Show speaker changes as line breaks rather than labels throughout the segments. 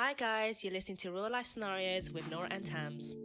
Hi, guys, you're listening to Real Life Scenarios with Nora and Tams.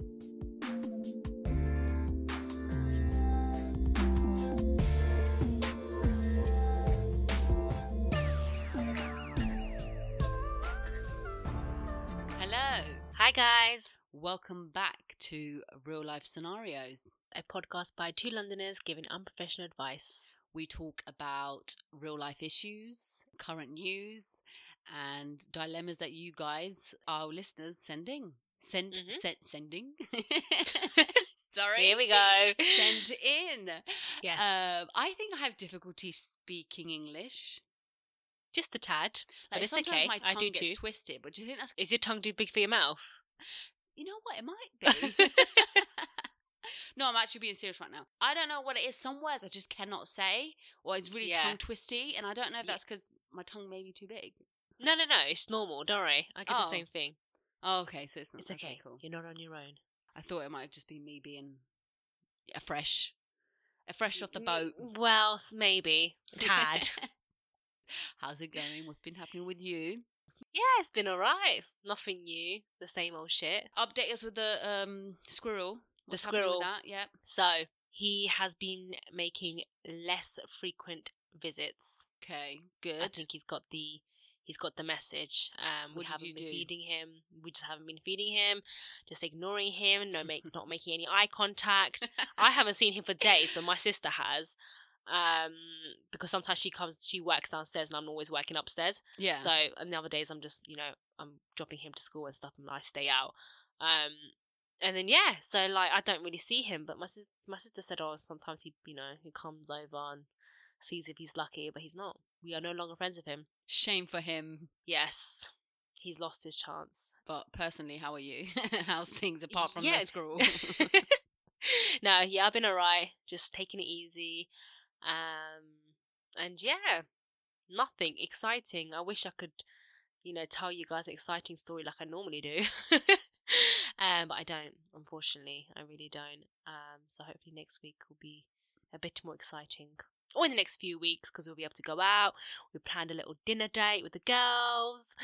Hello.
Hi, guys.
Welcome back to Real Life Scenarios.
A podcast by two Londoners giving unprofessional advice.
We talk about real life issues, current news, and dilemmas that you guys, our listeners, sending. Send,
Mhm.
send sending. Sorry.
Here we go.
Send in.
Yes.
Um, I think I have difficulty speaking English.
Just a tad. But it's
sometimes
okay.
my
I
tongue
do
gets
too.
twisted. But do you think that's
Is your tongue too big for your mouth?
You know what? It might be. no, I'm actually being serious right now. I don't know what it is. Some words I just cannot say, or it's really
Yeah.
tongue twisty, and I don't know if
Yeah.
that's because my tongue may be too big.
No, no, no. It's normal. Don't worry. I get the
Oh.
same thing.
Oh, okay, so it's not
It's okay.
Cool.
You're not on your own.
I thought it might just be me being a fresh, a fresh off the mm, mm, boat.
Mm, well, s- maybe. Tad.
How's it going? What's been happening with you?
yeah, it's been alright. Nothing new. The same old shit.
Update us with the um squirrel. What's happening
squirrel.
With that? Yep.
So, he has been making less frequent visits.
Okay. Good.
I think he's got the he's got the message. Um, we haven't been
do?
feeding him. We just haven't been feeding him. Just ignoring him. No, make not making any eye contact. I haven't seen him for days, but my sister has. Um, because sometimes she comes, she works downstairs, and I'm always working upstairs.
yeah.
So, and the other days I'm just, you know, I'm dropping him to school and stuff, and I stay out. Um, and then yeah, so like I don't really see him, but my sis- my sister said, oh, sometimes he, you know, he comes over and sees if he's lucky, but he's not. We are no longer friends with him.
Shame for him.
Yes, he's lost his chance.
But personally, how are you? How's things apart from
Yeah.
the scroll?
no, yeah, I've been alright, just taking it easy. Um, and yeah, nothing exciting. I wish I could, you know, tell you guys an exciting story like I normally do. um, but I don't, unfortunately. I really don't. Um, so hopefully next week will be a bit more exciting. Or in the next few weeks, because we'll be able to go out. We planned a little dinner date with the girls.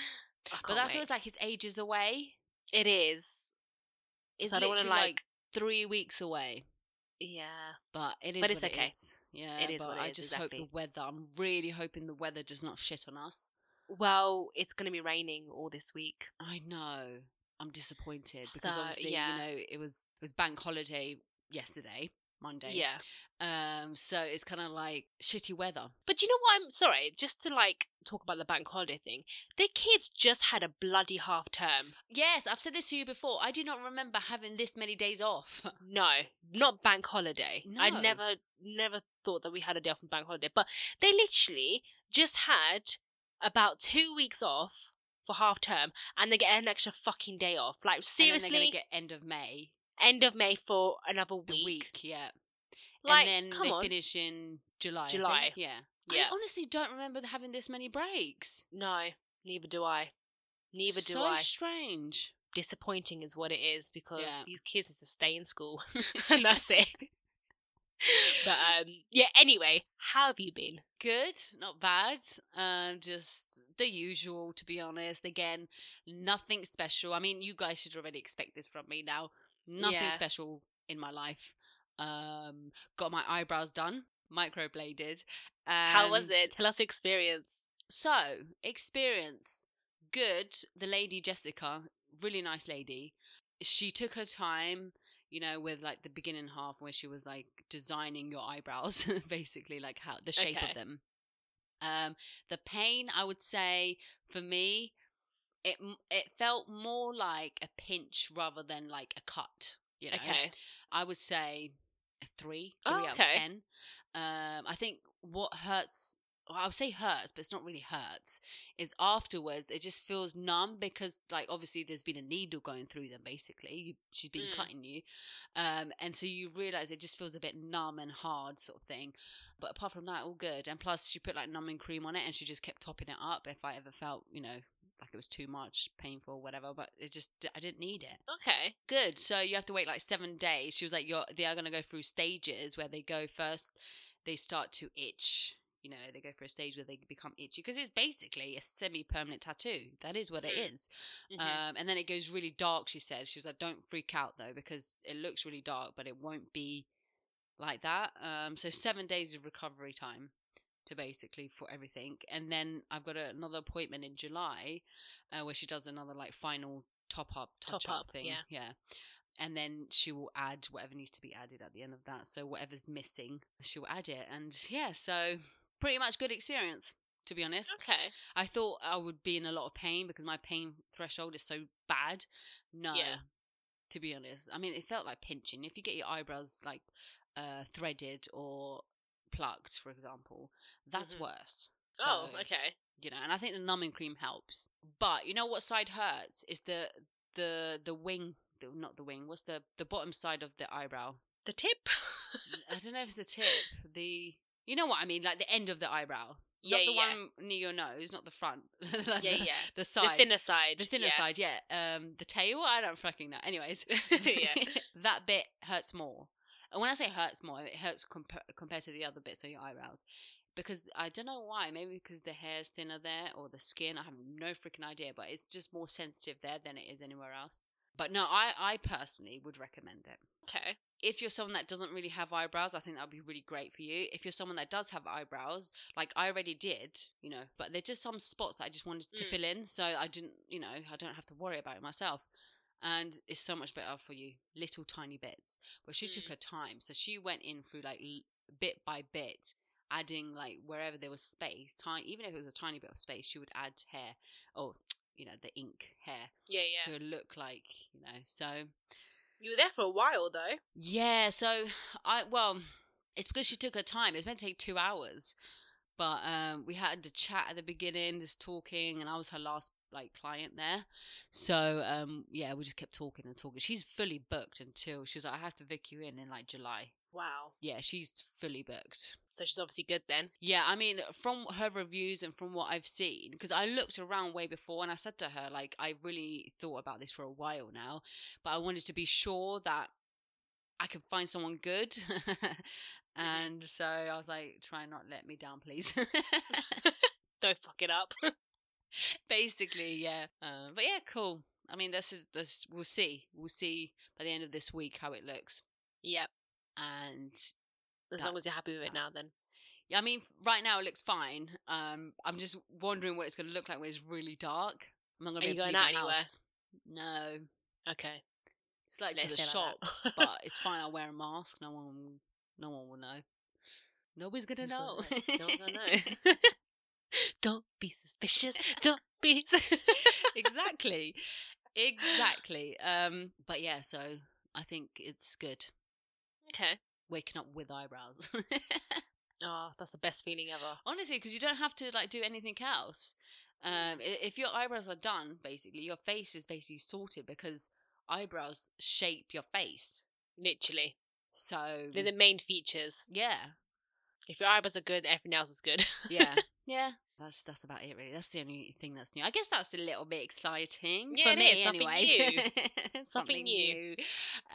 But that
wait.
feels like it's ages away.
it is.
It's
So I don't wanna,
literally like,
like-
three weeks away.
Yeah.
But it is.
But it's okay.
It is. Yeah,
It is
but
what it
I
is,
just
exactly.
hope the weather. I'm really hoping the weather does not shit on us.
Well, it's going to be raining all this week.
I know. I'm disappointed because
So,
obviously,
yeah.
you know, it was it was bank holiday yesterday, Monday.
Yeah.
Um. So it's kind of like shitty weather.
But you know what? I'm sorry, just to like talk about the bank holiday thing. The kids just had a bloody half term.
Yes, I've said this to you before. I do not remember having this many days off.
No, not bank holiday.
No.
I never, never thought that we had a day off on bank holiday. But they literally just had about two weeks off for half term, and they get an extra fucking day off. Like
And then
seriously,
they're gonna get end of May.
End of May for another week.
week, yeah.
Like,
and then
come
they
on.
finish in July. I think.
July.
Yeah.
Yeah.
I honestly don't remember having this many breaks.
No, neither do I. Neither do
so
I.
strange.
disappointing is what it is because
Yeah.
these kids need to stay in school and that's it. but um yeah, anyway, how have you been?
Good, not bad. Um, just the usual, to be honest. Again, nothing special. I mean, you guys should already expect this from me now. Nothing
Yeah.
special in my life. Um, got my eyebrows done, microbladed.
how was it? Tell us experience.
So, experience. Good. The lady Jessica, really nice lady. She took her time, you know, with like the beginning half where she was like designing your eyebrows, basically, like how the shape
Okay.
of them. Um, the pain, I would say, for me, it it felt more like a pinch rather than like a cut. You know?
Okay.
I would say a three,
Oh,
three out of ten. Um, I think what hurts, well, I would say hurts, but it's not really hurts, is afterwards it just feels numb because, like, obviously there's been a needle going through them. Basically, you, she's been
Mm.
cutting you, um, and so you realize it just feels a bit numb and hard, sort of thing. But apart from that, all good. And plus, she put like numbing cream on it, and she just kept topping it up if I ever felt, you know. Like it was too much, painful, whatever, but it just I didn't need it
Okay.
good. So you have to wait like seven days. She was like, "You're they are going to go through stages where they go first. They start to itch, you know they go for a stage where they become itchy because it's basically a semi-permanent tattoo. That is what it is.
Mm-hmm.
Um, and then it goes really dark. She said she was like, "Don't freak out though, because it looks really dark, but it won't be like that." Um, so seven days of recovery time to basically for everything, and then I've got a, another appointment in July uh, where she does another like final top up, touch
Top
up
up,
thing.
yeah.
yeah. And then she will add whatever needs to be added at the end of that. So whatever's missing, she'll add it. And yeah, so pretty much good experience, to be honest.
okay.
I thought I would be in a lot of pain because my pain threshold is so bad. No.
Yeah.
To be honest. I mean, it felt like pinching. If you get your eyebrows like uh, threaded or plucked, for example, that's
Mhm.
worse.
oh, okay.
You know, and I think the numbing cream helps. But you know what side hurts is the the the wing, the, not the wing. What's the the bottom side of the eyebrow?
The tip.
I don't know if it's the tip. The you know what I mean, like the end of the eyebrow.
yeah,
not the
yeah.
one near your nose, not the front. Like
Yeah,
the,
yeah.
The side.
The thinner side.
The thinner
yeah.
side, yeah. Um, the tail, I don't fucking know. Anyways,
Yeah.
that bit hurts more. And when I say hurts more, it hurts compa- compared to the other bits of your eyebrows. Because I don't know why. Maybe because the hair's thinner there or the skin. I have no freaking idea. But it's just more sensitive there than it is anywhere else. But no, I, I personally would recommend it
Okay.
if you're someone that doesn't really have eyebrows, I think that would be really great for you. If you're someone that does have eyebrows, like I already did, you know, but there's just some spots that I just wanted to
Mm.
fill in, so I didn't, you know, I don't have to worry about it myself. And it's so much better for you, little tiny bits. But she took
Mm.
her time, so she went in through like l- bit by bit, adding like wherever there was space, tiny, even if it was a tiny bit of space, she would add hair, or you know, the ink hair,
Yeah, yeah.
to look like, you know, so
you were there for a while though.
yeah, so I well, it's because she took her time. It's meant to take two hours, but um, we had to chat at the beginning, just talking, and I was her last like client there. So um, yeah, we just kept talking and talking. She's fully booked until she was like, I have to vic you in in like July.
Wow.
Yeah, she's fully booked.
So she's obviously good then.
Yeah, I mean, from her reviews and from what I've seen, because I looked around way before and I said to her, like, I really thought about this for a while now, but I wanted to be sure that I could find someone good. and so I was like, try not let me down, please.
Don't fuck it up.
Basically, yeah. Uh, but yeah, cool. I mean, this is this. We'll see. We'll see by the end of this week how it looks.
yep.
And
As long as you're happy with it now, then.
Yeah, I mean, right now it looks fine. Um, I'm just wondering what it's going to look like when it's really dark. I'm not going to be
you
able to
going out anywhere?
house. No,
Okay.
it's like
Let's
to the
stay like
shops, but it's fine. I'll wear a mask. No one, no one will know. Nobody's gonna know.
gonna know? No one's gonna know. Don't be suspicious. Don't be.
exactly, exactly. Um, but yeah, so I think it's good
okay.
waking up with eyebrows.
Oh, that's the best feeling ever.
Honestly, because you don't have to like do anything else. Um, if your eyebrows are done, basically your face is basically sorted because eyebrows shape your face.
Literally.
So
They're the main features.
yeah,
If your eyebrows are good, everything else is good.
yeah, yeah. That's that's about it, really. That's the only thing that's new. I guess that's a little bit exciting
Yeah,
for me,
is, something new.
something
new.
new.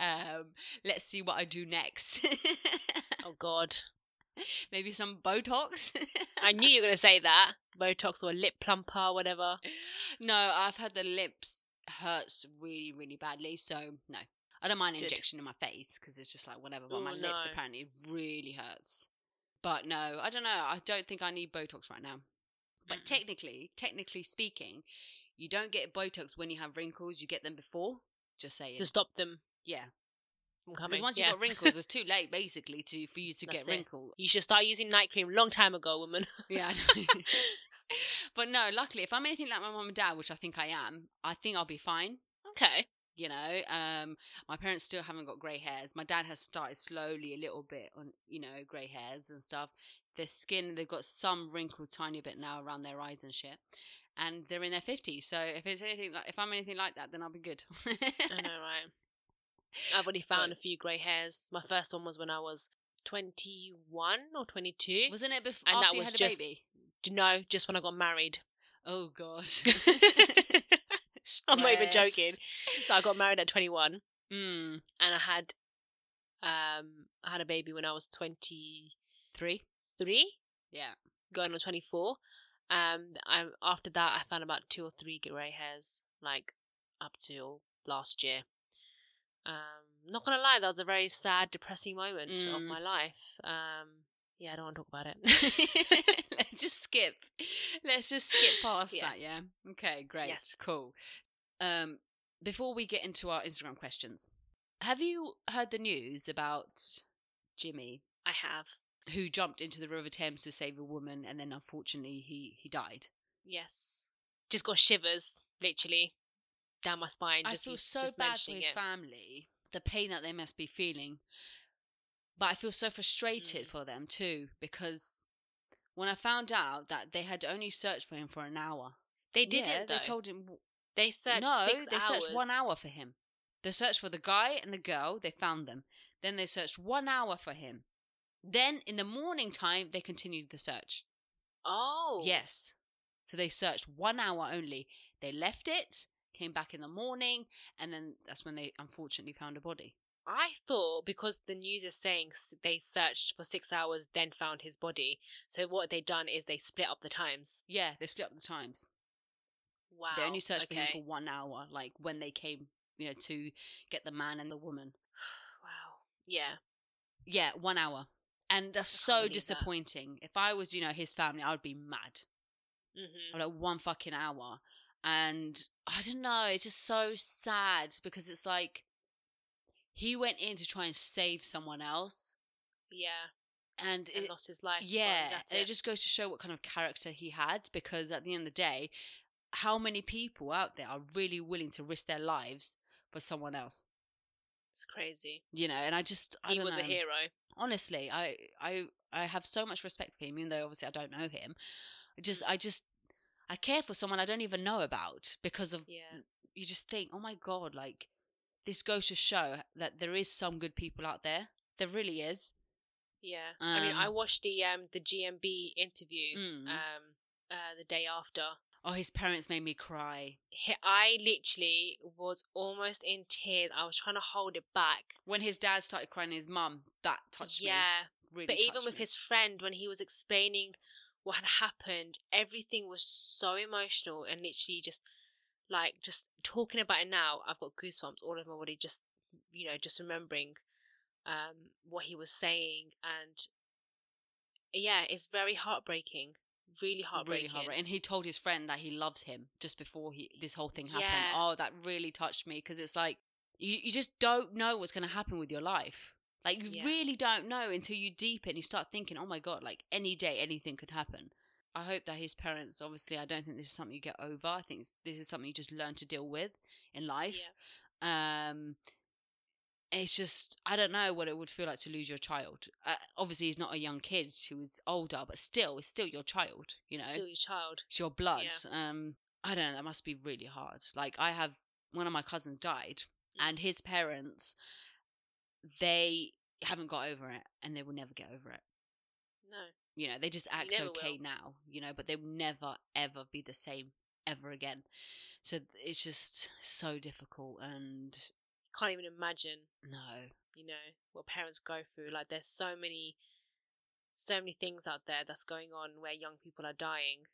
Um, let's see what I do next.
oh, God.
Maybe some Botox.
I knew you were going to say that. Botox or lip plumper, whatever.
no, I've had the lips hurts really, really badly. So no, I don't mind
Good.
injection in my face because it's just like whatever. But my
Ooh,
lips apparently really hurts. But no, I don't know. I don't think I need Botox right now. But
Mm-mm.
technically, technically speaking, you don't get Botox when you have wrinkles. You get them before. Just saying.
To stop them
yeah.
from coming.
Because once
yeah.
you've got wrinkles, it's too late basically to for you to
That's
get wrinkles.
You should start using night cream long time ago, woman.
Yeah, but no, luckily, if I'm anything like my mum and dad, which I think I am, I think I'll be fine.
okay.
You know, um, my parents still haven't got grey hairs. My dad has started slowly a little bit on, you know, grey hairs and stuff. Their skin, they've got some wrinkles, tiny bit now around their eyes and shit. And they're in their fifties, so if it's anything like, if I'm anything like that, then I'll be good.
I know, right? I've only found
But-
a few grey hairs. My first one was when I was 21 or 22.
Wasn't it before
And that was just-
baby?
no, just when I got married.
Oh god,
I'm not even joking. So I got married at 21
Mm,
and I had um I had a baby when I was 23.
three. Yeah.
going on 24. Um, I, after that, I found about two or three grey hairs, like up till last year. Um, not gonna lie, that was a very sad, depressing moment of
Mm.
my life. Um, yeah, I don't want to talk about it.
Let's just skip. Let's just skip past
Yeah.
that, yeah? Okay, great.
Yes.
Cool. Um, before we get into our Instagram questions, have you heard the news about Jimmy
I have.
who jumped into the River Thames to save a woman and then unfortunately he, he died?
Yes. Just got shivers, literally, down my spine.
I
just
feel so
just
bad for his
it.
family, the pain that they must be feeling. But I feel so frustrated
Mm.
for them too because when I found out that they had only searched for him for an hour,
They didn't.
Yeah, they told him
They searched
no,
six
they
hours.
searched one hour for him. They searched for the guy and the girl. They found them. Then they searched one hour for him. Then in the morning time, they continued the search.
Oh.
Yes. So they searched one hour only. They left it, came back in the morning, and then that's when they unfortunately found a body.
I thought because the news is saying they searched for six hours, then found his body. So what they done is they split up the times.
Yeah, they split up the times.
Wow.
They only searched for him for one hour, like when they came, you know, to get the man and the woman.
Wow. Yeah.
Yeah, one hour. And that's so
believe that.
disappointing. If I was, you know, his family, I would be mad.
hmm
like one fucking hour. And I don't know, it's just so sad because it's like he went in to try and save someone else.
Yeah.
And
And
it,
lost his life.
Yeah, and it
it.
just goes to show what kind of character he had because at the end of the day, how many people out there are really willing to risk their lives for someone else?
It's crazy.
You know, and I just I
He was a hero.
honestly, I I I have so much respect for him, even though obviously I don't know him. I just. I just I care for someone I don't even know about because of
Yeah.
you just think, oh my god, like this goes to show that there is some good people out there. There really is.
Yeah. I mean, I
Um,
watched the um the GMB interview
Mm.
um uh the day after.
Oh, his parents made me cry
He- I literally was almost in tears. I was trying to hold it back.
when his dad started crying. His mum that touched
yeah.
me. Really,
but even with
me.
his friend when he was explaining what had happened everything was so emotional and literally just like just talking about it now i've got goosebumps all over my body just you know just remembering um what he was saying and yeah it's very heartbreaking really heartbreaking
really heartbreaking. And he told his friend that he loves him just before he this whole thing happened.
Yeah.
Oh, that really touched me because it's like you you just don't know what's going to happen with your life. Like you
Yeah.
really don't know until you deep it and you start thinking, oh my god, like any day anything could happen. I hope that his parents, obviously, I don't think this is something you get over. I think this is something you just learn to deal with in life.
yeah
Um, it's just I don't know what it would feel like to lose your child. Uh, obviously, he's not a young kid; he was older, but still, it's still your child. You know,
still your child
it's your blood. Um, I don't know. That must be really hard. Like I have one of my cousins died,
Mm.
and his parents, they haven't got over it, and they will never get over it.
no
You know, they just act
never
okay
will.
now. You know, but they will never ever be the same ever again. So it's just so difficult, and
can't even imagine
no,
you know what parents go through. Like there's so many so many things out there that's going on where young people are dying.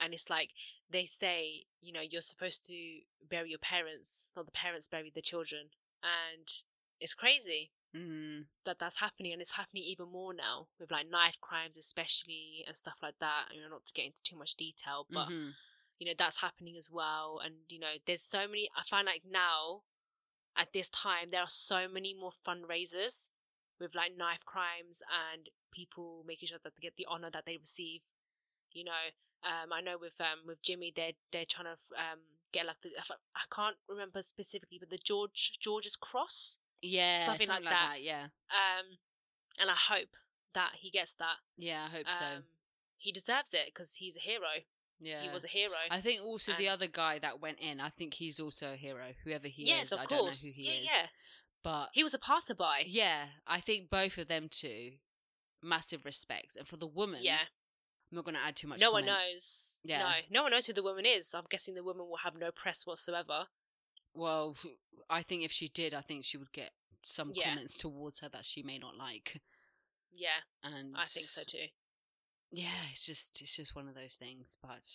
And it's like they say you know you're supposed to bury your parents not the parents bury the children. And it's crazy
mm,
that that's happening. And it's happening even more now with like knife crimes especially and stuff like that. You know not to get into too much detail but
mhm.
you know that's happening as well. And you know there's so many i find like now at this time there are so many more fundraisers with like knife crimes and people making sure that they get the honor that they receive you know um i know with um with jimmy they're they're trying to um get like the i can't remember specifically but the george george's cross
yeah,
Something
something,
like
like,
that.
that. Yeah,
um and i hope that he gets that
yeah, I hope
um
so.
he deserves it because he's a hero
Yeah,
he was a hero
I think also the other guy that went in. I think he's also a hero. Whoever he
yes
is,
of
I
course
don't know who he
yeah
is.
yeah
But
he was a passerby
yeah, I think both of them two, massive respects. And for the woman,
yeah
I'm not going to add too much.
no one knows.
Yeah.
No, no one knows who the woman is. I'm guessing the woman will have no press whatsoever.
Well, I think if she did, I think she would get some
Yeah.
comments towards her that she may not like.
Yeah,
And
I think so too.
Yeah, it's just it's just one of those things. But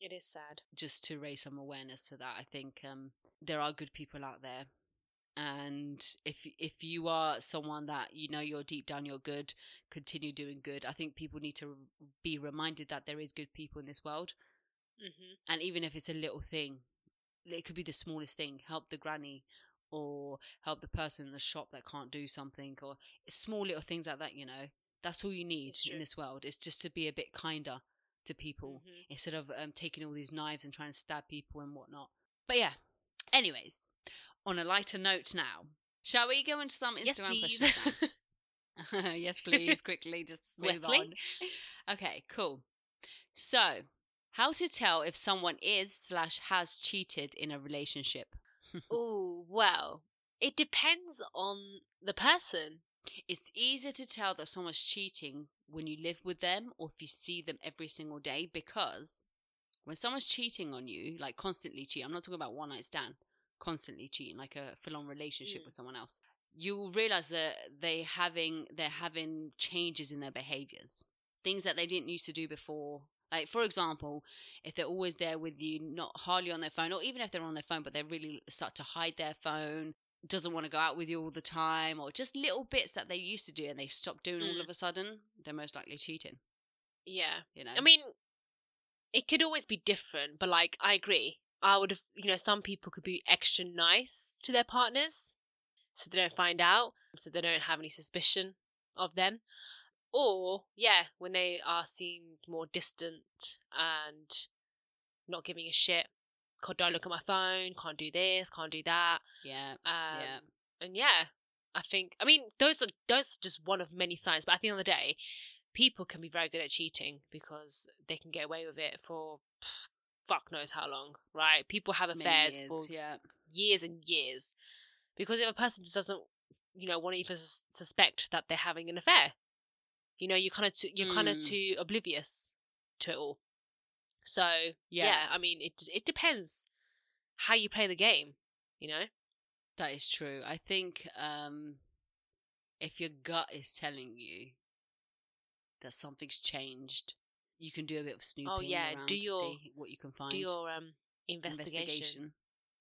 It is sad.
just to raise some awareness to that, I think um, there are good people out there. And if if you are someone that you know you're deep down you're good, continue doing good. I think people need to be reminded that there is good people in this world,
hmm
and even if it's a little thing, it could be the smallest thing. Help the granny, or help the person in the shop that can't do something, or small little things like that. You know, that's all you need in this world. It's just to be a bit kinder to people
Mhm.
instead of um, taking all these knives and trying to stab people and whatnot. But yeah, anyways, on a lighter note now, shall we go into some Instagram
Yes, please.
questions? yes, please. Quickly, just move
Swiftly.
on. Okay, cool. So, how to tell if someone is slash has cheated in a relationship?
oh well, it depends on the person.
It's easier to tell that someone's cheating when you live with them or if you see them every single day because when someone's cheating on you, like constantly cheating, I'm not talking about one night stand, constantly cheating, like a full on relationship
Mm.
with someone else, you'll realize that they having they're having changes in their behaviors, things that they didn't used to do before. Like for example, if they're always there with you, not hardly on their phone, or even if they're on their phone, but they really start to hide their phone, doesn't want to go out with you all the time, or just little bits that they used to do and they stop doing all
Mm.
of a sudden, they're most likely cheating.
Yeah.
You know,
I mean, it could always be different, but like, I agree. I would have, you know, some people could be extra nice to their partners so they don't find out, so they don't have any suspicion of them. Or, yeah, when they are seen more distant and not giving a shit. Can't, don't look at my phone, can't do this, can't do that.
yeah,
Um,
Yeah.
And yeah, I think, I mean, those are, those are just one of many signs, but at the end of the day, people can be very good at cheating because they can get away with it for pff, fuck knows how long, right? People have affairs
years,
for
yeah,
years and years because if a person just doesn't, you know, want to even sus- suspect that they're having an affair, you know, you're kind of too, you're kind of
Mm.
too oblivious to it all. So yeah.
Yeah.
I mean, it it depends how you play the game, you know.
that is true. I think um, if your gut is telling you that something's changed, you can do a bit of snooping.
Oh, yeah,
around
do your-
see what you can find.
Do your um investigation.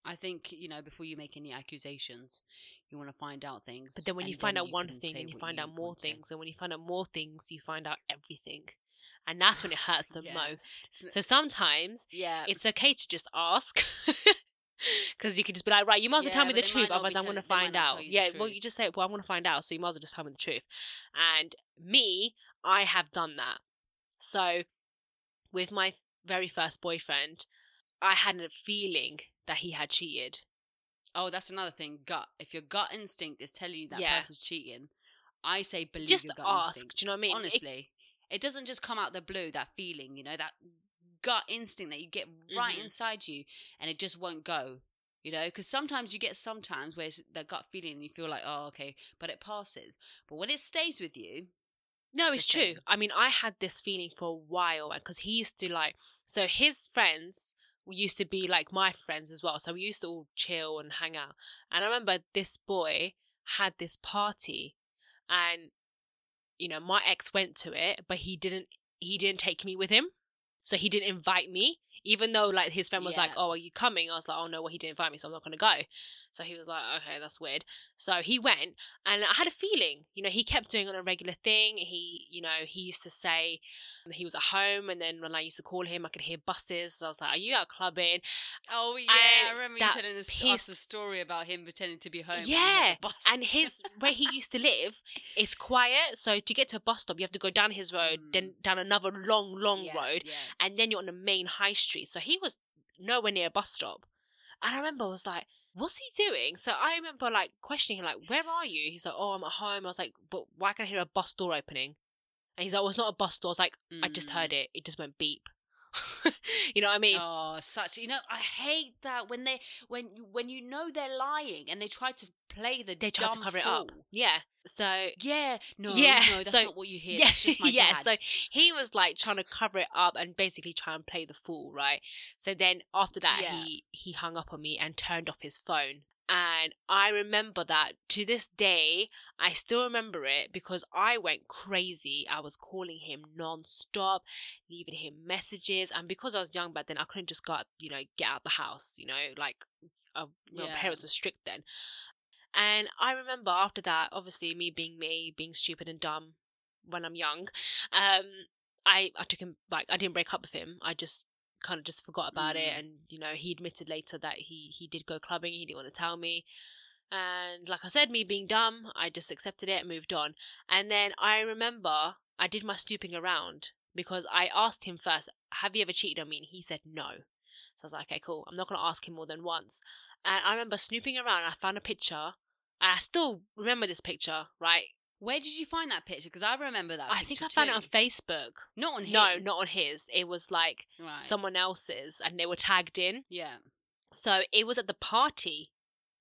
I think you know before you make any accusations, you want to find out things.
But then when you find out one thing and you find out more
want to say.
things, and when you find out more things, you find out everything. And that's when it hurts the
Yeah.
most. So sometimes
yeah,
it's okay to just ask. Because you could just be like, right, you might as well
Yeah,
tell me the truth, otherwise I'm going to
tell- they might
find out.
tell you the
Yeah, well, you just say, well, I'm going to find out, so you might as well just tell me the truth. And me, I have done that. So with my very first boyfriend, I had a feeling that he had cheated.
Oh, that's another thing. Gut. If your gut instinct is telling you that
Yeah.
person's cheating, I say believe
just
your gut
ask.
instinct.
Do you know what I mean?
Honestly, it, doesn't just come out the blue. That feeling, you know, that gut instinct that you get right
Mhm.
inside you, and it just won't go. You know, because sometimes you get sometimes where it's that gut feeling, and you feel like, oh, okay, but it passes. But when it stays with you,
No, it's true.
saying.
I mean, I had this feeling for a while because he used to like. So his friends used to be like my friends as well. So we used to all chill and hang out. And I remember this boy had this party, and you know my ex went to it, but he didn't. He didn't take me with him, so he didn't invite me. Even though like his friend was like, "Oh, are you coming?" I was like, "Oh no, well he didn't invite me, so I'm not going to go." So he was like, "Okay, that's weird." So he went, and I had a feeling, you know, he kept doing on a regular thing. He, you know, he used to say he was at home, and then when I used to call him, I could hear buses. So I was like, "Are you out clubbing?"
oh
yeah, I
I
remember you
telling us, us the story about him pretending to be home.
Yeah, And his where he used to live, is quiet. So to get to a bus stop, you have to go down his road,
Mm.
then down another long, long
yeah,
road,
Yeah.
and then you're on the main high street. So he was nowhere near a bus stop. And I remember I was like, what's he doing? So I remember like questioning him, like, where are you? He's like, oh, I'm at home. I was like, but why can I hear a bus door opening? And he's like, well, it's not a bus door. I was like, I just
Mm.
heard it. It just went beep. you know what I mean?
Oh, such you know, I hate that when they when you when you know they're lying and they try to play the
they tried to cover it up. Yeah. So
Yeah, no,
Yeah,
no, that's
so-
not what you hear.
yeah,
That's just my
yeah.
dad.
So he was like trying to cover it up and basically try and play the fool, right? So then after that,
Yeah.
he he hung up on me and turned off his phone. And I remember that to this day, I still remember it because I went crazy. I was calling him non-stop, leaving him messages. And because I was young back then, I couldn't just go, out, you know, get out the house, you know, like uh, my
Yeah.
parents were strict then. And I remember after that, obviously me being me, being stupid and dumb when I'm young, um, I, I took him, like, I didn't break up with him. I just kind of just forgot about it
Mm.
and you know he admitted later that he he did go clubbing he didn't want to tell me. And like i said me being dumb i just accepted it and moved on. And then i remember i did my snooping around because i asked him first have you ever cheated on me? And he said no. So i was like okay cool. I'm not going to ask him more than once. And i remember snooping around i found a picture. I still remember this picture right
Where did you find that picture? Because I remember that.
i think i found it on facebook
Not on his.
no not on his it was like
Right.
someone else's and they were tagged in
yeah.
So it was at the party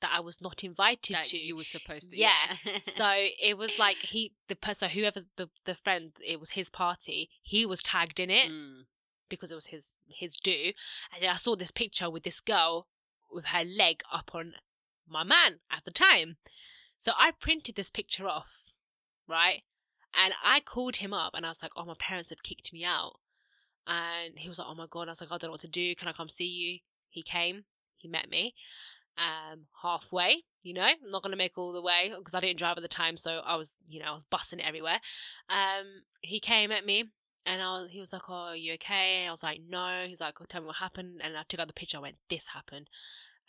that I was not invited
That
to.
you were supposed to.
Yeah.
Yeah.
so it was like he, the person, whoever the the friend, it was his party. He was tagged in it
Mm.
because it was his his do. And I saw this picture with this girl with her leg up on my man at the time. So I printed this picture off, right? And I called him up and I was like, "Oh, my parents have kicked me out." And he was like, "Oh my god!" I was like, "I don't know what to do. Can I come see you?" He came. He met me. Um, halfway, you know, I'm not gonna make all the way because I didn't drive at the time, so I was, you know, I was bussing everywhere. Um, he came at me, and I was, he was like, "Oh, are you okay?" I was like, "No." He's like, "Tell me what happened." And I took out the picture. I went, "This happened,"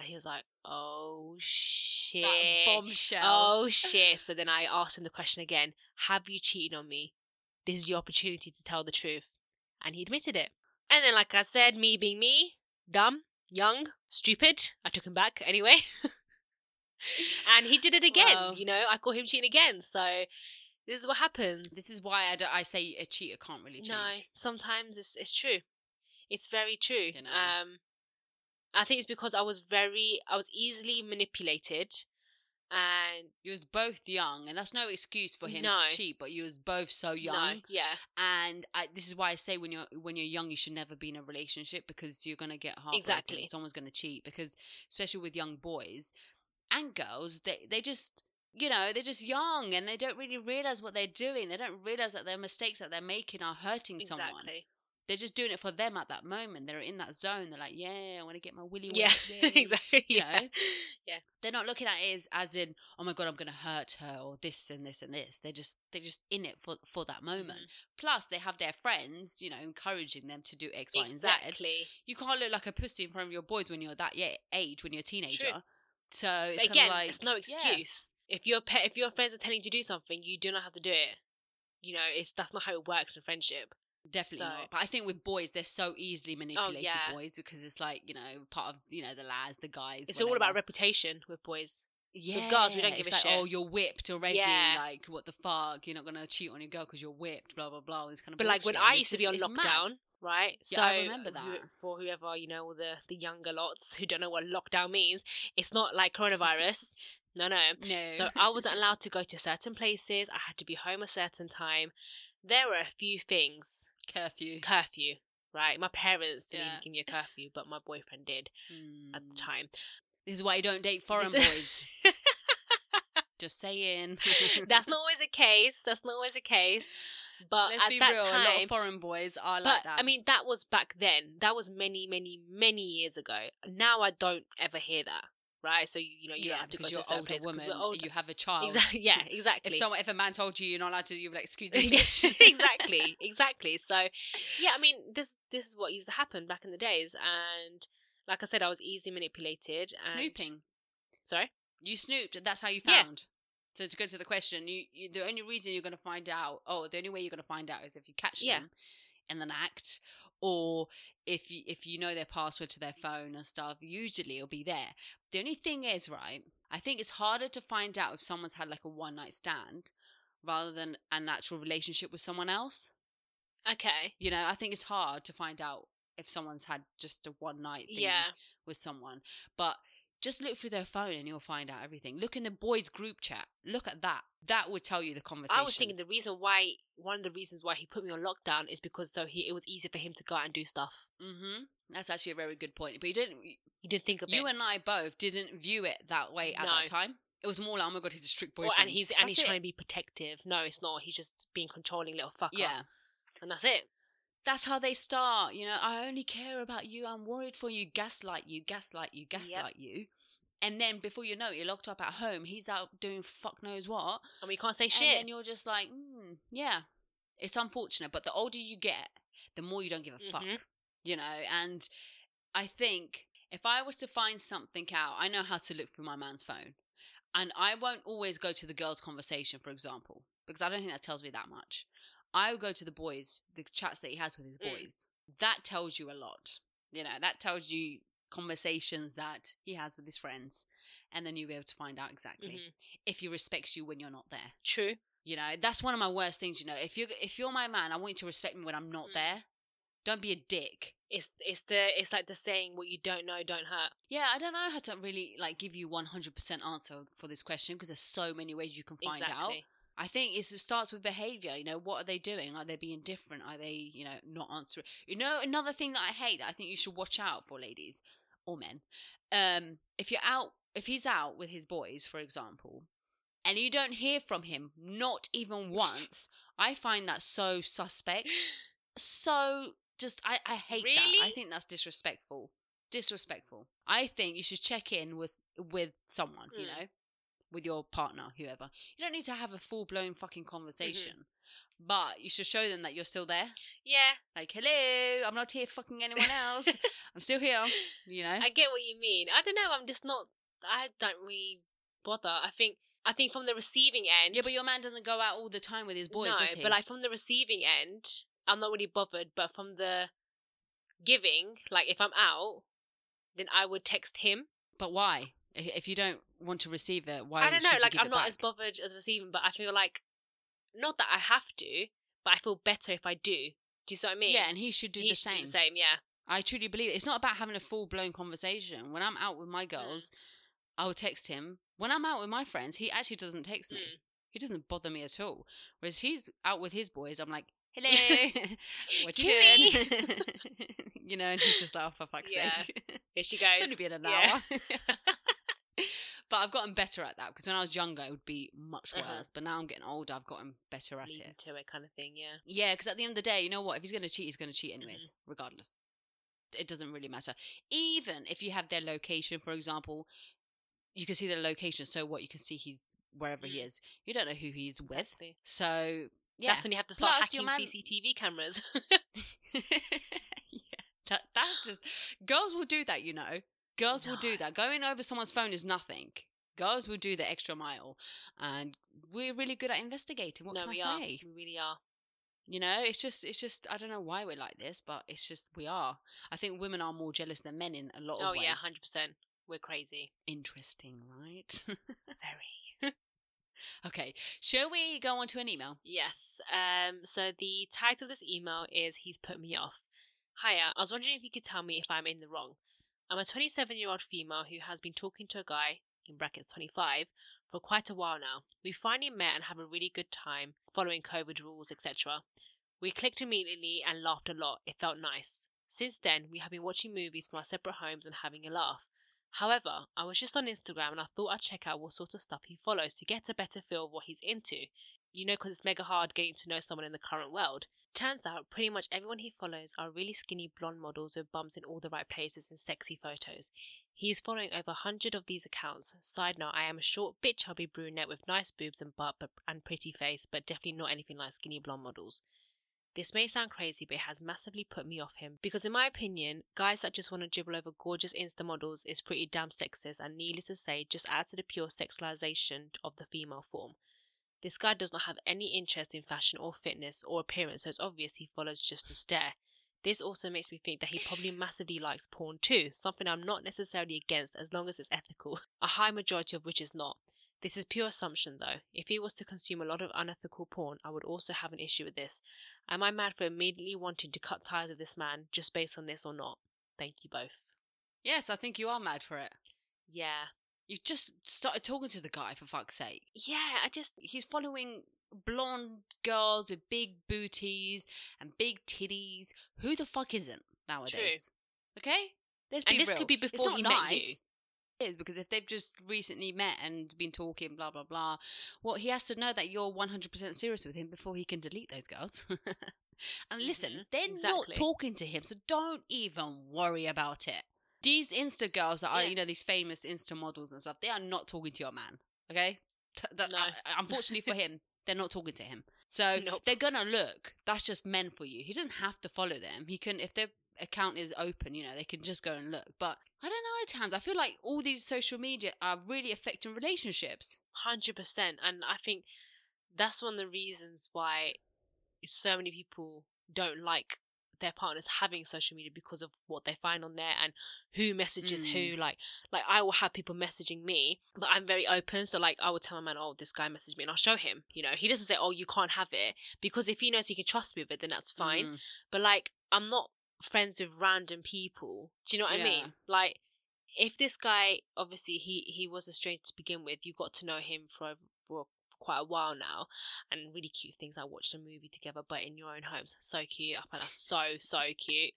and he was like, "Oh shit."
That bombshell.
Oh shit. So then I asked him the question again Have you cheated on me? This is your opportunity to tell the truth. And he admitted it. And then, like I said, me being me, dumb, young, stupid, I took him back anyway. and he did it again.
Wow.
You know, I caught him cheating again. So this is what happens.
This is why I, don't, I say a cheater can't really change.
No, sometimes it's it's true. It's very true.
You know.
Um, I think it's because I was very, I was easily manipulated, and
You was both young, and that's no excuse for him
No.
to cheat. But you was both so young,
no, yeah,
and I, this is why I say when you're when you're young, you should never be in a relationship because you're gonna get heartbroken.
Exactly.
someone's gonna cheat because especially with young boys and girls, they they just you know they're just young and they don't really realize what they're doing. They don't realize that their mistakes that they're making are hurting someone.
Exactly.
They're just doing it for them at that moment. They're in that zone. They're like, yeah, I want to get my willy.
Yeah, exactly.
You
Yeah.
know? they're not looking at it as, as in oh my god i'm gonna hurt her or this and this and this they're just they're just in it for for that moment
Mm-hmm.
plus they have their friends you know encouraging them to do x y and z
Exactly.
you can't look like a pussy in front of your boys when you're that age when you're a teenager
True.
so it's
again,
like,
it's no
yeah.
excuse. If your pe- if your friends are telling you to do something, you do not have to do it. You know, it's that's not how it works in friendship.
Definitely
So- Oh,
not. But I think with boys, they're so easily oh, manipulated.
yeah.
Boys, because it's like you know part of you know the lads, the guys.
It's all about reputation with boys.
Yeah, With
girls, we don't give
it's
a
like, oh,
shit.
Oh, you're whipped already.
Yeah.
Like, what the fuck? You're not gonna cheat on your girl because you're whipped. Blah blah blah. This kind of.
But like when
bullshit.
I
It's
used to be on
it's mad.
lockdown, right?
Yeah,
so
I remember that.
for whoever you know, all the the younger lots who don't know what lockdown means, it's not like coronavirus. no, no.
No.
So I wasn't allowed to go to certain places. I had to be home a certain time. There were a few things.
curfew
Curfew, right? My parents didn't
Yeah.
give me a curfew, but my boyfriend did at the
Mm.
time.
This is why you don't date foreign boys. Just saying.
That's not always the case. That's not always the case. But
Let's
at
be
that
real. a lot
time,
of foreign boys are
but
like that.
I mean, that was back then. That was many, many, many years ago. Now I don't ever hear that. Right? So you, you know, you
yeah,
don't have to go
because
to a certain
older
place
woman.
we're older.
You have a child.
Exactly. Yeah. Exactly.
If someone, if a man told you you're not allowed to, you'd be like, "Excuse me."
Yeah, exactly, exactly. So, yeah, I mean, this this is what used to happen back in the days, and like I said, I was easily manipulated. And...
Snooping.
Sorry.
You snooped, and that's how you
Yeah.
found. So to go to the question, you, you the only reason you're going to find out, oh, the only way you're going to find out is if you catch
Yeah.
them in an act, or if you if you know their password to their phone and stuff. Usually, it'll be there. The only thing is, right? I think it's harder to find out if someone's had like a one night stand rather than a natural relationship with someone else.
Okay.
You know, I think it's hard to find out if someone's had just a one night thing
Yeah.
with someone. But Just look through their phone and you'll find out everything. Look in the boys' group chat. Look at that. That would tell you the conversation.
I was thinking the reason why one of the reasons why he put me on lockdown is because so he it was easier for him to go out and do stuff.
Mm-hmm. That's actually a very good point. But you didn't.
You didn't think of
You
it.
and I both didn't view it that way at
No.
that time. It was more like, oh my god, he's a strict
Well, and he's and
That's
he's
it.
trying to be protective. No, it's not. He's just being controlling little fucker.
Yeah.
And that's it.
That's how they start. You know, I only care about you. I'm worried for you. Gaslight you, gaslight you, gaslight you. And then before you know it, you're locked up at home. He's out doing fuck knows what.
And we can't say shit.
And then you're just like, mm, yeah, it's unfortunate. But the older you get, the more you don't give a
Mhm.
fuck, you know. And I think if I was to find something out, I know how to look through my man's phone, and I won't always go to the girls' conversation, for example, because I don't think that tells me that much. I would go to the boys, the chats that he has with his
Mm.
boys. That tells you a lot. You know, that tells you conversations that he has with his friends, and then you'll be able to find out exactly
Mhm.
if he respects you when you're not there.
True.
You know, that's one of my worst things. You know, if you if you're my man, I want you to respect me when I'm not
Mm.
there. Don't be a dick.
It's it's the it's like the saying, "What you don't know, don't hurt."
Yeah, I don't know how to really like give you 100% answer for this question because there's so many ways you can find out. I think it starts with behavior. You know, what are they doing? Are they being different? Are they, you know, not answering? You know, another thing that I hate that I think you should watch out for, ladies or men. Um, if you're out, if he's out with his boys, for example, and you don't hear from him, not even once, I find that so suspect. So just, I, I hate that. I think that's disrespectful. Disrespectful. I think you should check in with with someone. You
Mm.
know with your partner, whoever. You don't need to have a full blown fucking conversation, mm-hmm. but you should show them that you're still there.
Yeah,
Like, hello, I'm not here fucking anyone else. I'm still here. You know?
I get what you mean. I don't know. I'm just not. I don't really bother. I think. I think from the receiving end.
yeah, but your man doesn't go out all the time with his boys,
no,
does he?
but like from the receiving end, I'm not really bothered. But from the giving, like if I'm out, then I would text him.
But why? If you don't want to receive it, why?
I don't know. Like I'm not
back?
as bothered as receiving, but I feel like not that I have to, but I feel better if I do. Do you see what I mean?
Yeah, and he should do
he
the
should
same.
do the same. Yeah.
I truly believe it. It's not about having a full blown conversation. When I'm out with my girls, I will text him. When I'm out with my friends, he actually doesn't text me.
Mm.
He doesn't bother me at all. Whereas he's out with his boys, I'm like, hello, what you doing? you know, and he's just like, oh, for fuck's
Yeah.
sake.
Here she goes.
it's only been an
Yeah.
hour. but I've gotten better at that because when I was younger, it would be much worse.
Uh-huh.
But now I'm getting older, I've gotten better at
Leading
it.
to it, kind of thing. Yeah.
Yeah, because at the end of the day, you know what? If he's going to cheat, he's going to cheat anyways,
Mm-hmm.
regardless. It doesn't really matter. Even if you have their location, for example, you can see their location. So what? You can see he's wherever he
Mm.
is. You don't know who he's with.
Exactly.
So yeah,
That's when you have to start
Plus,
hacking
man-
CCTV cameras.
yeah, that that's just girls will do that. You know, girls will do that. Going over someone's phone is nothing. Girls will do the extra mile, and we're really good at investigating. What
no,
can
we
I
are.
say?
We really are.
You know, it's just, it's just, I don't know why we're like this, but it's just, we are. I think women are more jealous than men in a lot of
Oh
ways.
Oh yeah, hundred percent. We're crazy.
Interesting, right?
Very.
okay, shall we go on to an email?
Yes. Um. So the title of this email is "He's Put Me Off." Hiya. I was wondering if you could tell me if I'm in the wrong. I'm a 27 year old female who has been talking to a guy in brackets 25 for quite a while now. We finally met and have a really good time following COVID rules, etc. We clicked immediately and laughed a lot. It felt nice. Since then, we have been watching movies from our separate homes and having a laugh. However, I was just on Instagram and I thought I'd check out what sort of stuff he follows to get a better feel of what he's into. You know, because it's mega hard getting to know someone in the current world. Turns out, pretty much everyone he follows are really skinny blonde models with bums in all the right places and sexy photos. He is following over a 100 of these accounts. Side note, I am a short, bit chubby brunette with nice boobs and butt but, and pretty face, but definitely not anything like skinny blonde models. This may sound crazy, but it has massively put me off him because, in my opinion, guys that just want to dribble over gorgeous Insta models is pretty damn sexist, and needless to say, just adds to the pure sexualization of the female form. This guy does not have any interest in fashion or fitness or appearance, so it's obvious he follows just to stare. This also makes me think that he probably massively likes porn too, something I'm not necessarily against as long as it's ethical, a high majority of which is not. This is pure assumption though. If he was to consume a lot of unethical porn, I would also have an issue with this. Am I mad for immediately wanting to cut ties with this man just based on this or not? Thank you both.
Yes, I think you are mad for it.
Yeah.
You've just started talking to the guy for fuck's sake.
Yeah, I just
He's following blonde girls with big booties and big titties. Who the fuck isn't nowadays? Okay? Let's be
And this
real.
could be before he met you.
It is because if they've just recently met and been talking, blah blah blah, well, he has to know that you're 100% serious with him before he can delete those girls. and listen,
Mhm,
they're
exactly.
not talking to him, so don't even worry about it. These Insta girls that are,
Yeah.
you know, these famous Insta models and stuff, they are not talking to your man. Okay, T- that,
No.
uh, unfortunately for him, they're not talking to him. So
Nope.
they're gonna look. That's just meant for you. He doesn't have to follow them. He can, if their account is open, you know, they can just go and look. But I don't know, Tams. I feel like all these social media are really affecting relationships.
hundred percent, and I think that's one of the reasons why so many people don't like their partners having social media because of what they find on there and who messages who. Like, like I will have people messaging me, but I'm very open. So like, I will tell my man, "Oh, this guy messaged me," and I'll show him. You know, he doesn't say, "Oh, you can't have it," because if he knows he can trust me with it, then that's fine.
Mm.
But like, I'm not friends with random people. Do you know what
Yeah.
I mean? Like, if this guy, obviously, he he was a stranger to begin with. You got to know him for a for quite a while now, and really cute things. I watched a movie together, but in your own homes, so cute. I find that so so cute.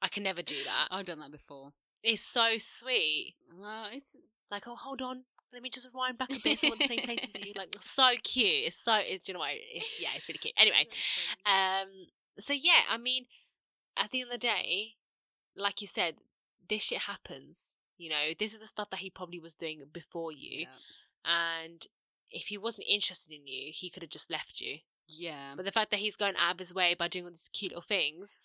I can never do that.
I've done that before.
It's so sweet.
Well, it's
Like, oh, hold on. Let me just rewind back a bit. So I'm in the same place as you. Like, so cute. It's so. It's, do you know what? It's, yeah, it's really cute. Anyway, um, so yeah, I mean, at the end of the day, like you said, this shit happens. You know, this is the stuff that he probably was doing before you,
yeah.
and if he wasn't interested in you, he could have just left you.
yeah.
But the fact that he's going out of his way by doing all these cute little things,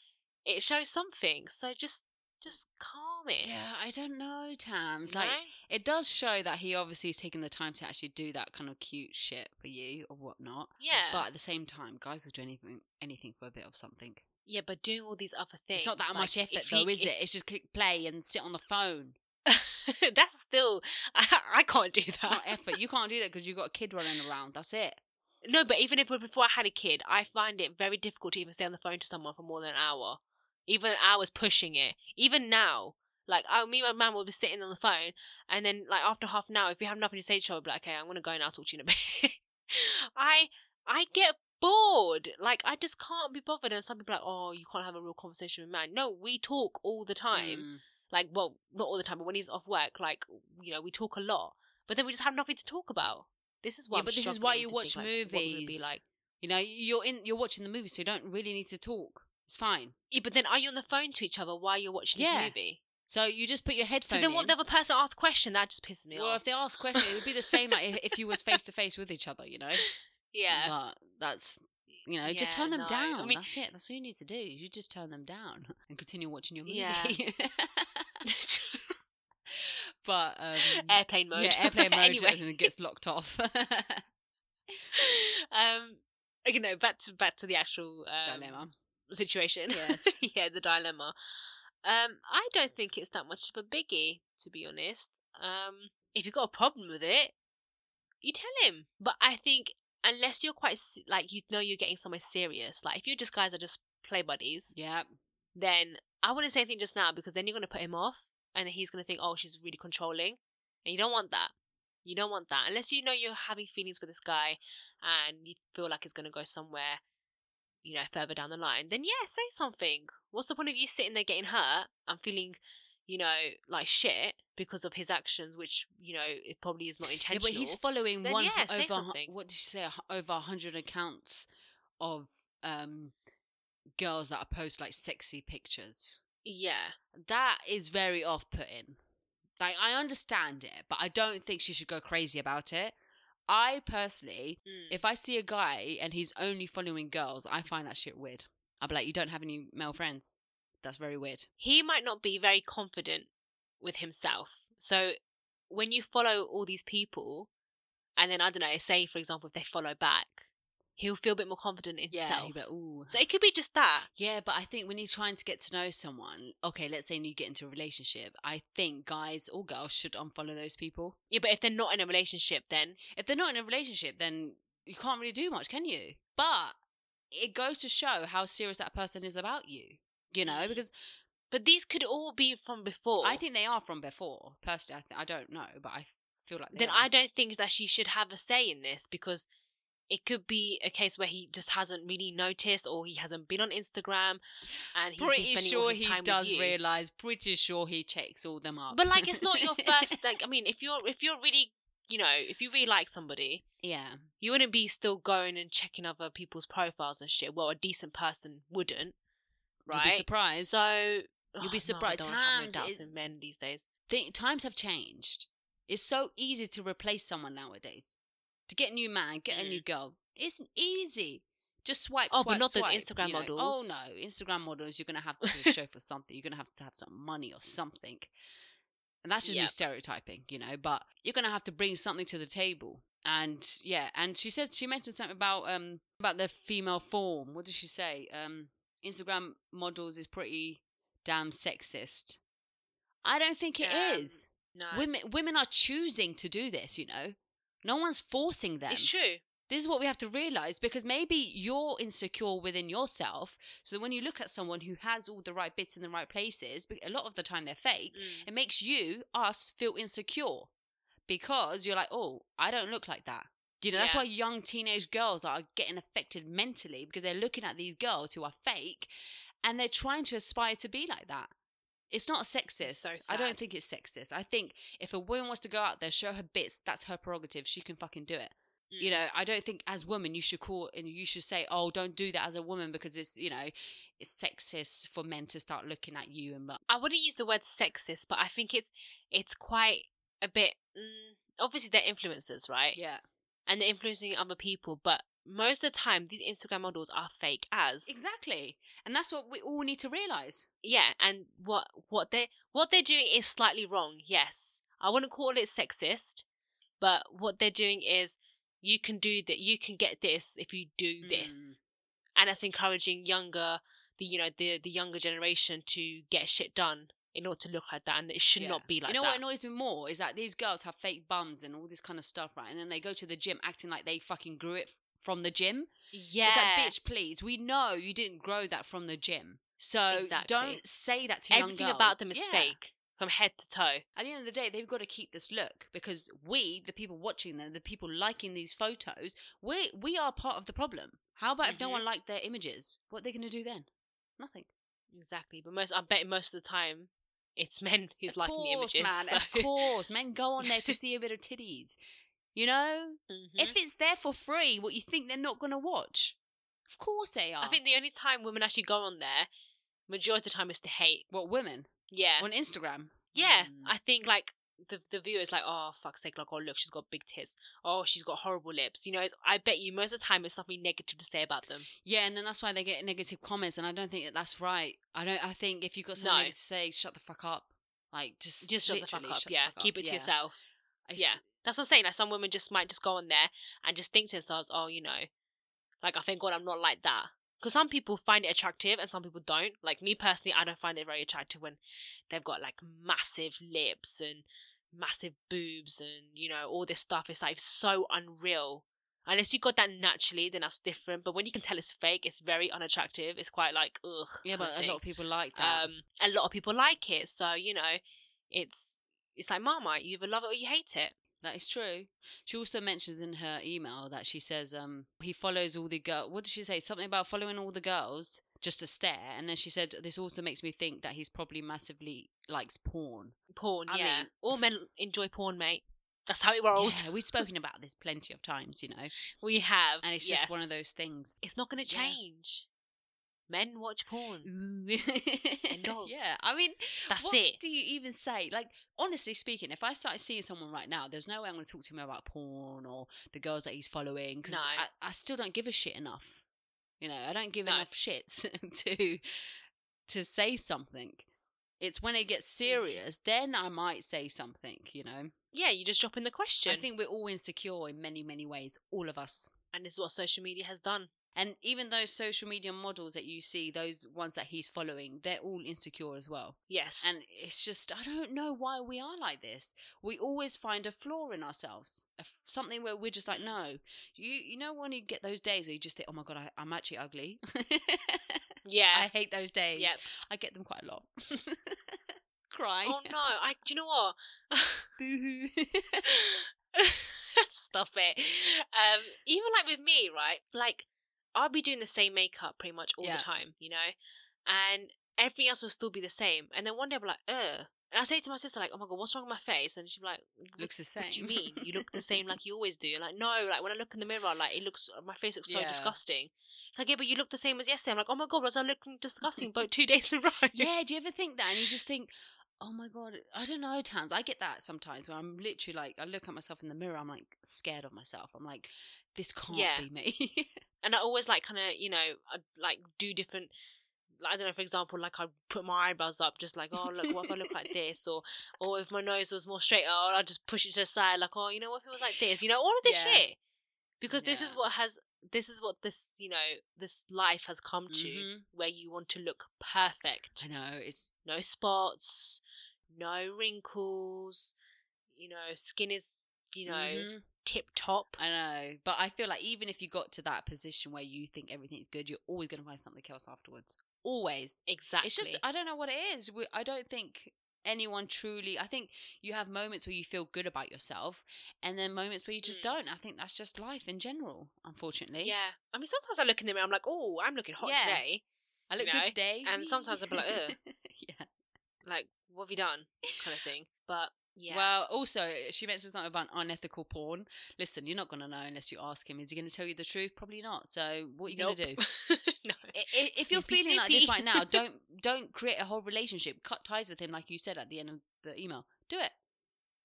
it shows something. So just, just calm it.
Yeah, I don't know, Tams. Like,
know?
it does show that he obviously is taking the time to actually do that kind of cute shit for you or whatnot.
yeah,
But at the same time, guys will do anything, anything for a bit of something.
yeah, but doing all these other things,
It's not that
like,
much effort,
if
though,
he-
is it? It's just click play and sit on the phone.
that's still, I, I can't do
It's
that.
not effort. You can't do that because you've got a kid running around. That's it.
No, but even if before I had a kid, I find it very difficult to even stay on the phone to someone for more than an hour. Even an hour's pushing it. Even now, like I, me and my man will be sitting on the phone, and then like after half an hour, if we have nothing to say to each other, we'll be like, okay, I'm gonna go now. Talk to you in a bit. I I get bored. Like I just can't be bothered. And some people are like, oh, you can't have a real conversation with man. No, we talk all the time.
Mm.
Like, well, not all the time, but when he's off work, like you know, we talk a lot. But then we just have nothing to talk about. This is why.
Yeah,
I'm
but this is why you watch
think, like, what would
movies.
Be like.
You know, you're in, you're watching the movie, so you don't really need to talk. It's fine.
Yeah, but then are you on the phone to each other while you're watching this movie?
So you just put your
So
headphone
then, what
in.
the other person asks a question? That just pisses me
well,
off.
Well, if they ask question, it would be the same like if, if you was face to face with each other, you know.
yeah,
But that's you know, just turn them
no.
down.
I mean-
that's it. That's all you need to do. You just turn them down and continue watching your movie.
Yeah.
but um,
airplane mode.
yeah, airplane mode,
anyway,
and it gets locked off.
um, you know, back to back to the actual um,
Dilemma.
situation.
Yes.
yeah, the dilemma. Um, I don't think it's that much of a biggie, to be honest. Um, if you've got a problem with it, you tell him. But I think unless you're quite like you know you're getting somewhere serious, like if you just guys are just play buddies,
Yeah.
then I wouldn't say anything just now because then you're gonna put him off, and he's gonna think, oh, she's really controlling, and you don't want that. You don't want that unless you know you're having feelings for this guy, and you feel like it's gonna go somewhere, you know, further down the line. Then yeah, say something. What's the point of you sitting there getting hurt and feeling, you know, like shit because of his actions, which you know it probably is not
Yeah,
intentional.
but he's following
then
one
yeah,
over.
something.
What did you say? Over a hundred accounts of um girls that are post like sexy pictures.
yeah,
That is very off-putting. Like I understand it, but I don't think she should go crazy about it. I personally,
Mm.
if I see a guy and he's only following girls, I find that shit weird. I'd be like, you don't have any male friends. That's very weird.
he might not be very confident with himself. So when you follow all these people, and then I don't know, say for example, if they follow back, he'll feel a bit more confident in
Yeah,
himself.
like, ooh.
So it could be just that.
Yeah, but I think when you're trying to get to know someone, okay, let's say you get into a relationship, I think guys or girls should unfollow those people.
Yeah, but if they're not in a relationship, then
If they're not in a relationship, then you can't really do much, can you? But it goes to show how serious that person is about you, you know, because
But these could all be from before.
I think they are from before. Personally, I, th- I don't know, but I feel like
then
are.
I don't think that she should have a say in this because it could be a case where he just hasn't really noticed or he hasn't been on Instagram and he's been
pretty
all
sure he does realize. Pretty sure he checks all them up.
But like, it's not your first. Like, I mean, if you're if you're really, you know, if you really like somebody,
yeah,
you wouldn't be still going and checking other people's profiles and shit. Well, a decent person wouldn't, right?
you'd be surprised.
So
You'd be
oh,
surprised.
No, I have no
Times is-
men these days.
Think times have changed. It's so easy to replace someone nowadays. To get a new man, get a
Mm.
new girl. It's easy. Just swipe,
Oh, but
swipe,
not those Instagram
you know.
models.
Oh no, Instagram models. You're gonna have to show for something. You're gonna have to have some money or something. And that's just me stereotyping, you know. But you're gonna have to bring something to the table. And yeah, and she said she mentioned something about um about the female form. What did she say? Um, Instagram models is pretty damn sexist. I don't think it is.
Um, No,
Women women are choosing to do this, you know. No one's forcing them.
it's true.
This is what we have to realize because maybe you're insecure within yourself. So when you look at someone who has all the right bits in the right places, but a lot of the time they're fake,
Mm.
it makes you, us, feel insecure because you're like, oh, I don't look like that. You know, that's why young teenage girls are getting affected mentally because they're looking at these girls who are fake and they're trying to aspire to be like that. It's not sexist.
so
I don't think it's sexist. I think if a woman wants to go out there, show her bits, that's her prerogative. She can fucking do it. You
Mm.
know, I don't think as women you should call and you should say, "Oh, don't do that as a woman because it's you know, it's sexist for men to start looking at you and
I wouldn't use the word sexist, but I think it's it's quite a bit. Mm, obviously, they're influencers, right?
yeah,
And they're influencing other people, but most of the time, these Instagram models are fake as
exactly, and that's what we all need to realize.
yeah. And what what they what they're doing is slightly wrong. Yes, I wouldn't call it sexist, but what they're doing is you can do that. You can get this if you do
Mm.
this, and that's encouraging younger the you know the the younger generation to get shit done in order to look like that, and it should
Yeah.
not be like
you know
that.
what annoys me more is that these girls have fake bums and all this kind of stuff, right? And then they go to the gym acting like they fucking grew it from the gym.
Yeah.
It's like, bitch, please. We know you didn't grow that from the gym, so
Exactly.
don't say that to young
Everything
girls.
about them is
Yeah.
fake from head to toe.
At the end of the day, they've got to keep this look because we, the people watching them, the people liking these photos, we we are part of the problem. How about if no one mm-hmm. liked their images? What are they going to do then? Nothing.
Exactly. But most, I bet most of the time, it's men who's
of
liking the images.
man.
so-
Of course, men go on there to see a bit of titties. You know,
Mhm.
if it's there for free, what you think they're not going to watch? Of course they are.
I think the only time women actually go on there, majority of the time, is to hate.
what women
Yeah.
on Instagram.
Yeah.
Mm.
I think like the the viewer is like, oh fuck's sake, like oh look, she's got big tits. Oh, she's got horrible lips. You know, it's- I bet you most of the time it's something negative to say about them.
Yeah, and then that's why they get negative comments, and I don't think that that's right. I don't. I think if you've got something
No.
to say, shut the fuck up. Like just
Just shut the fuck up. yeah.
fuck up.
Keep it to
Yeah.
yourself.
I
Yeah.
sh-
That's what I'm saying. Like some women just might just go on there and just think to themselves, oh, you know, like I thank God I'm not like that. Because some people find it attractive and some people don't. Like me personally, I don't find it very attractive when they've got like massive lips and massive boobs and you know all this stuff. It's like so unreal. Unless you got that naturally, then that's different. But when you can tell it's fake, it's very unattractive. It's quite like ugh.
yeah, but a lot of people like that.
um, a lot of people like it. So you know, it's it's like Marmite. You either love it or you hate it.
that is true. She also mentions in her email that she says um he follows all the girl. What did she say? Something about following all the girls just to stare. And then she said this also makes me think that he's probably massively likes porn.
Porn,
I
yeah.
mean-
All men enjoy porn, mate. That's how it rolls.
Yeah, we've spoken about this plenty of times, you know,
We have,
and it's just one of those things.
It's not going to
Yeah.
change. Men watch porn. of.
yeah, I mean,
That's
what
it.
do you even say? Like, honestly speaking, if I started seeing someone right now, there's no way I'm going to talk to him about porn or the girls that he's following. 'cause
No.
I, I still don't give a shit enough. You know, I don't give
No.
enough shits to to say something. It's when it gets
Mm.
serious, then I might say something. You know,
Yeah, you just drop in the question.
I think we're all insecure in many, many ways. All of us.
and this is what social media has done.
And even those social media models that you see, those ones that he's following, they're all insecure as well.
Yes.
And it's just, I don't know why we are like this. We always find a flaw in ourselves, a f- something where we're just like, no. You you know when you get those days where you just think, oh my god, I, I'm actually ugly.
Yeah.
I hate those days.
Yep.
I get them quite a lot. Crying.
Oh no! I. Do you know what? Stop it. Um, even like with me, right? Like I'll be doing the same makeup pretty much all
Yeah.
the time, you know, and everything else will still be the same. And then one day I'll be like, ugh. And I say to my sister, like, oh my god, what's wrong with my face? And she'll like,
Looks the same.
What do you mean? You look the same like you always do. I'm like, no, like when I look in the mirror, like it looks, my face looks so
Yeah.
disgusting. It's like, yeah, but you look the same as yesterday. I'm like, oh my god, was I looking disgusting both two days in a row?
yeah, do you ever think that? And you just think, oh my god, I don't know, Towns. I get that sometimes where I'm literally like, I look at myself in the mirror, I'm like scared of myself. I'm like, this can't
Yeah.
be me.
and I always like kind of you know I'd, like do different. I don't know, for example, like I put my eyebrows up, just like, oh look, what if I look like this, or or if my nose was more straight, oh, I'll just push it to the side, like, oh, you know, what if it was like this, you know, all of this
Yeah.
shit, because this is what has, this is what this, you know, this life has come to,
Mhm.
where you want to look perfect,
I know, it's
no spots, no wrinkles, you know, skin is, you know,
Mhm.
tip top.
I know. But I feel like even if you got to that position where you think everything's good, you're always going to find something else afterwards. Always.
Exactly.
It's just I don't know what it is. We, I don't think anyone truly. I think you have moments where you feel good about yourself, and then moments where you just
Mm.
don't. I think that's just life in general. Unfortunately,
Yeah. I mean, sometimes I look in the mirror, I'm like, oh, I'm looking hot
Yeah.
today.
I look
you
good
know,
today,
and sometimes I'll be like, ugh.
yeah.
Like, what have you done? Kind of thing. But yeah.
Well, also she mentioned something about unethical porn. Listen, you're not going to know unless you ask him. Is he going to tell you the truth? Probably not. So what are you
Nope.
going to do?
no.
I- i- if you're
Snoopy,
feeling like this right now, don't don't create a whole relationship. Cut ties with him, like you said at the end of the email. Do it.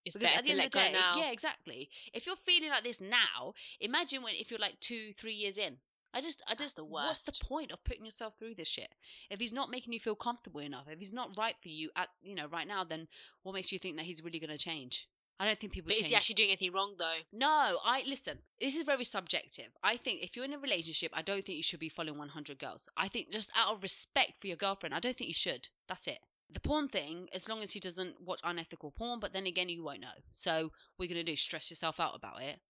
It's
Because
better
at the
to
end
let
of the
go
day,
now.
yeah, exactly. If you're feeling like this now, imagine when if you're like two, three years in. I just, I
That's
just,
the
what's the point of putting yourself through this shit? If he's not making you feel comfortable enough, if he's not right for you at, you know, right now, then what makes you think that he's really going to change? I don't think people
But
change.
is he actually doing anything wrong, though?
No, I listen. This is very subjective. I think if you're in a relationship, I don't think you should be following 100 girls. I think just out of respect for your girlfriend, I don't think you should. That's it. The porn thing, as long as he doesn't watch unethical porn, but then again, you won't know. So, you're gonna do? Stress yourself out about it.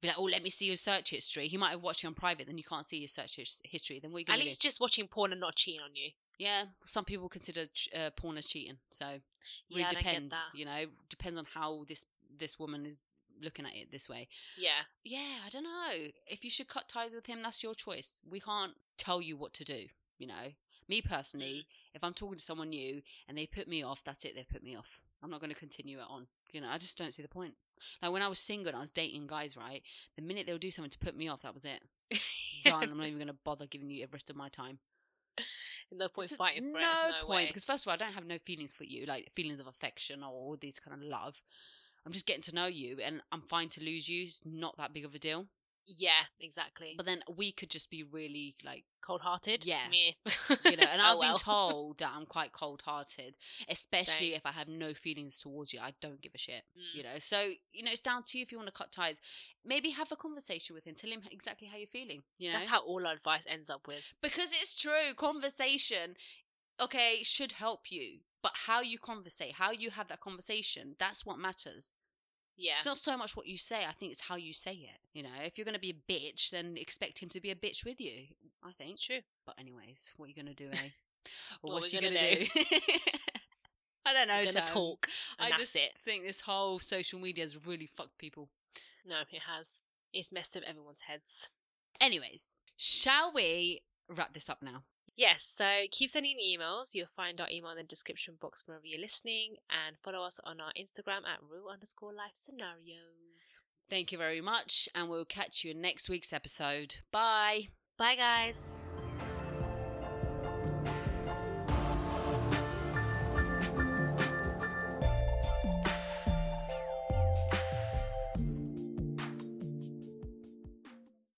Be like, oh, let me see your search history. He might have watched you on private, then you can't see your search his- history. Then we're
At least
do?
just watching porn and not cheating on you.
Yeah, some people consider ch- uh, porn as cheating. So, really
Yeah, I don't get
depends. You know, depends on how this this woman is looking at it this way
Yeah.
yeah, I don't know. If you should cut ties with him, that's your choice. We can't tell you what to do, you know. Me personally, if I'm talking to someone new and they put me off, that's it, they put me off. I'm not going to continue it on. You know, I just don't see the point. Like when I was single and I was dating guys, right? The minute they would do something to put me off, that was it. Done. I'm not even going to bother giving you the rest of my time.
no point fighting for
no
it. No
point
way.
because first of all, I don't have no feelings for you, like feelings of affection or all these kind of love. I'm just getting to know you, and I'm fine to lose you. It's not that big of a deal.
Yeah, exactly.
But then we could just be really like,
Cold hearted?
Yeah.
Me.
you know, and
Oh,
I've
well.
been told that I'm quite cold hearted, especially
Same.
if I have no feelings towards you. I don't give a shit,
Mm.
you know. So, you know, it's down to you if you want to cut ties. Maybe have a conversation with him, tell him exactly how you're feeling, you know.
That's how all our advice ends up with.
because it's true, conversation, okay, should help you. But how you conversate, how you have that conversation, that's what matters.
Yeah.
It's not so much what you say, I think it's how you say it. You know, if you're going to be a bitch, then expect him to be a bitch with you, I think.
True.
But anyways, what are you gonna do, eh?
What
what
we
you
gonna
gonna, do? I don't know.
Gonna talk.
I just
it.
think this whole social media has really fucked people.
No, it has. It's messed up everyone's heads.
Anyways, shall we wrap this up now?
Yes, so keep sending emails. You'll find our email in the description box wherever you're listening, and follow us on our Instagram at real underscore life scenarios.
Thank you very much, and we'll catch you in next week's episode. Bye.
Bye, guys.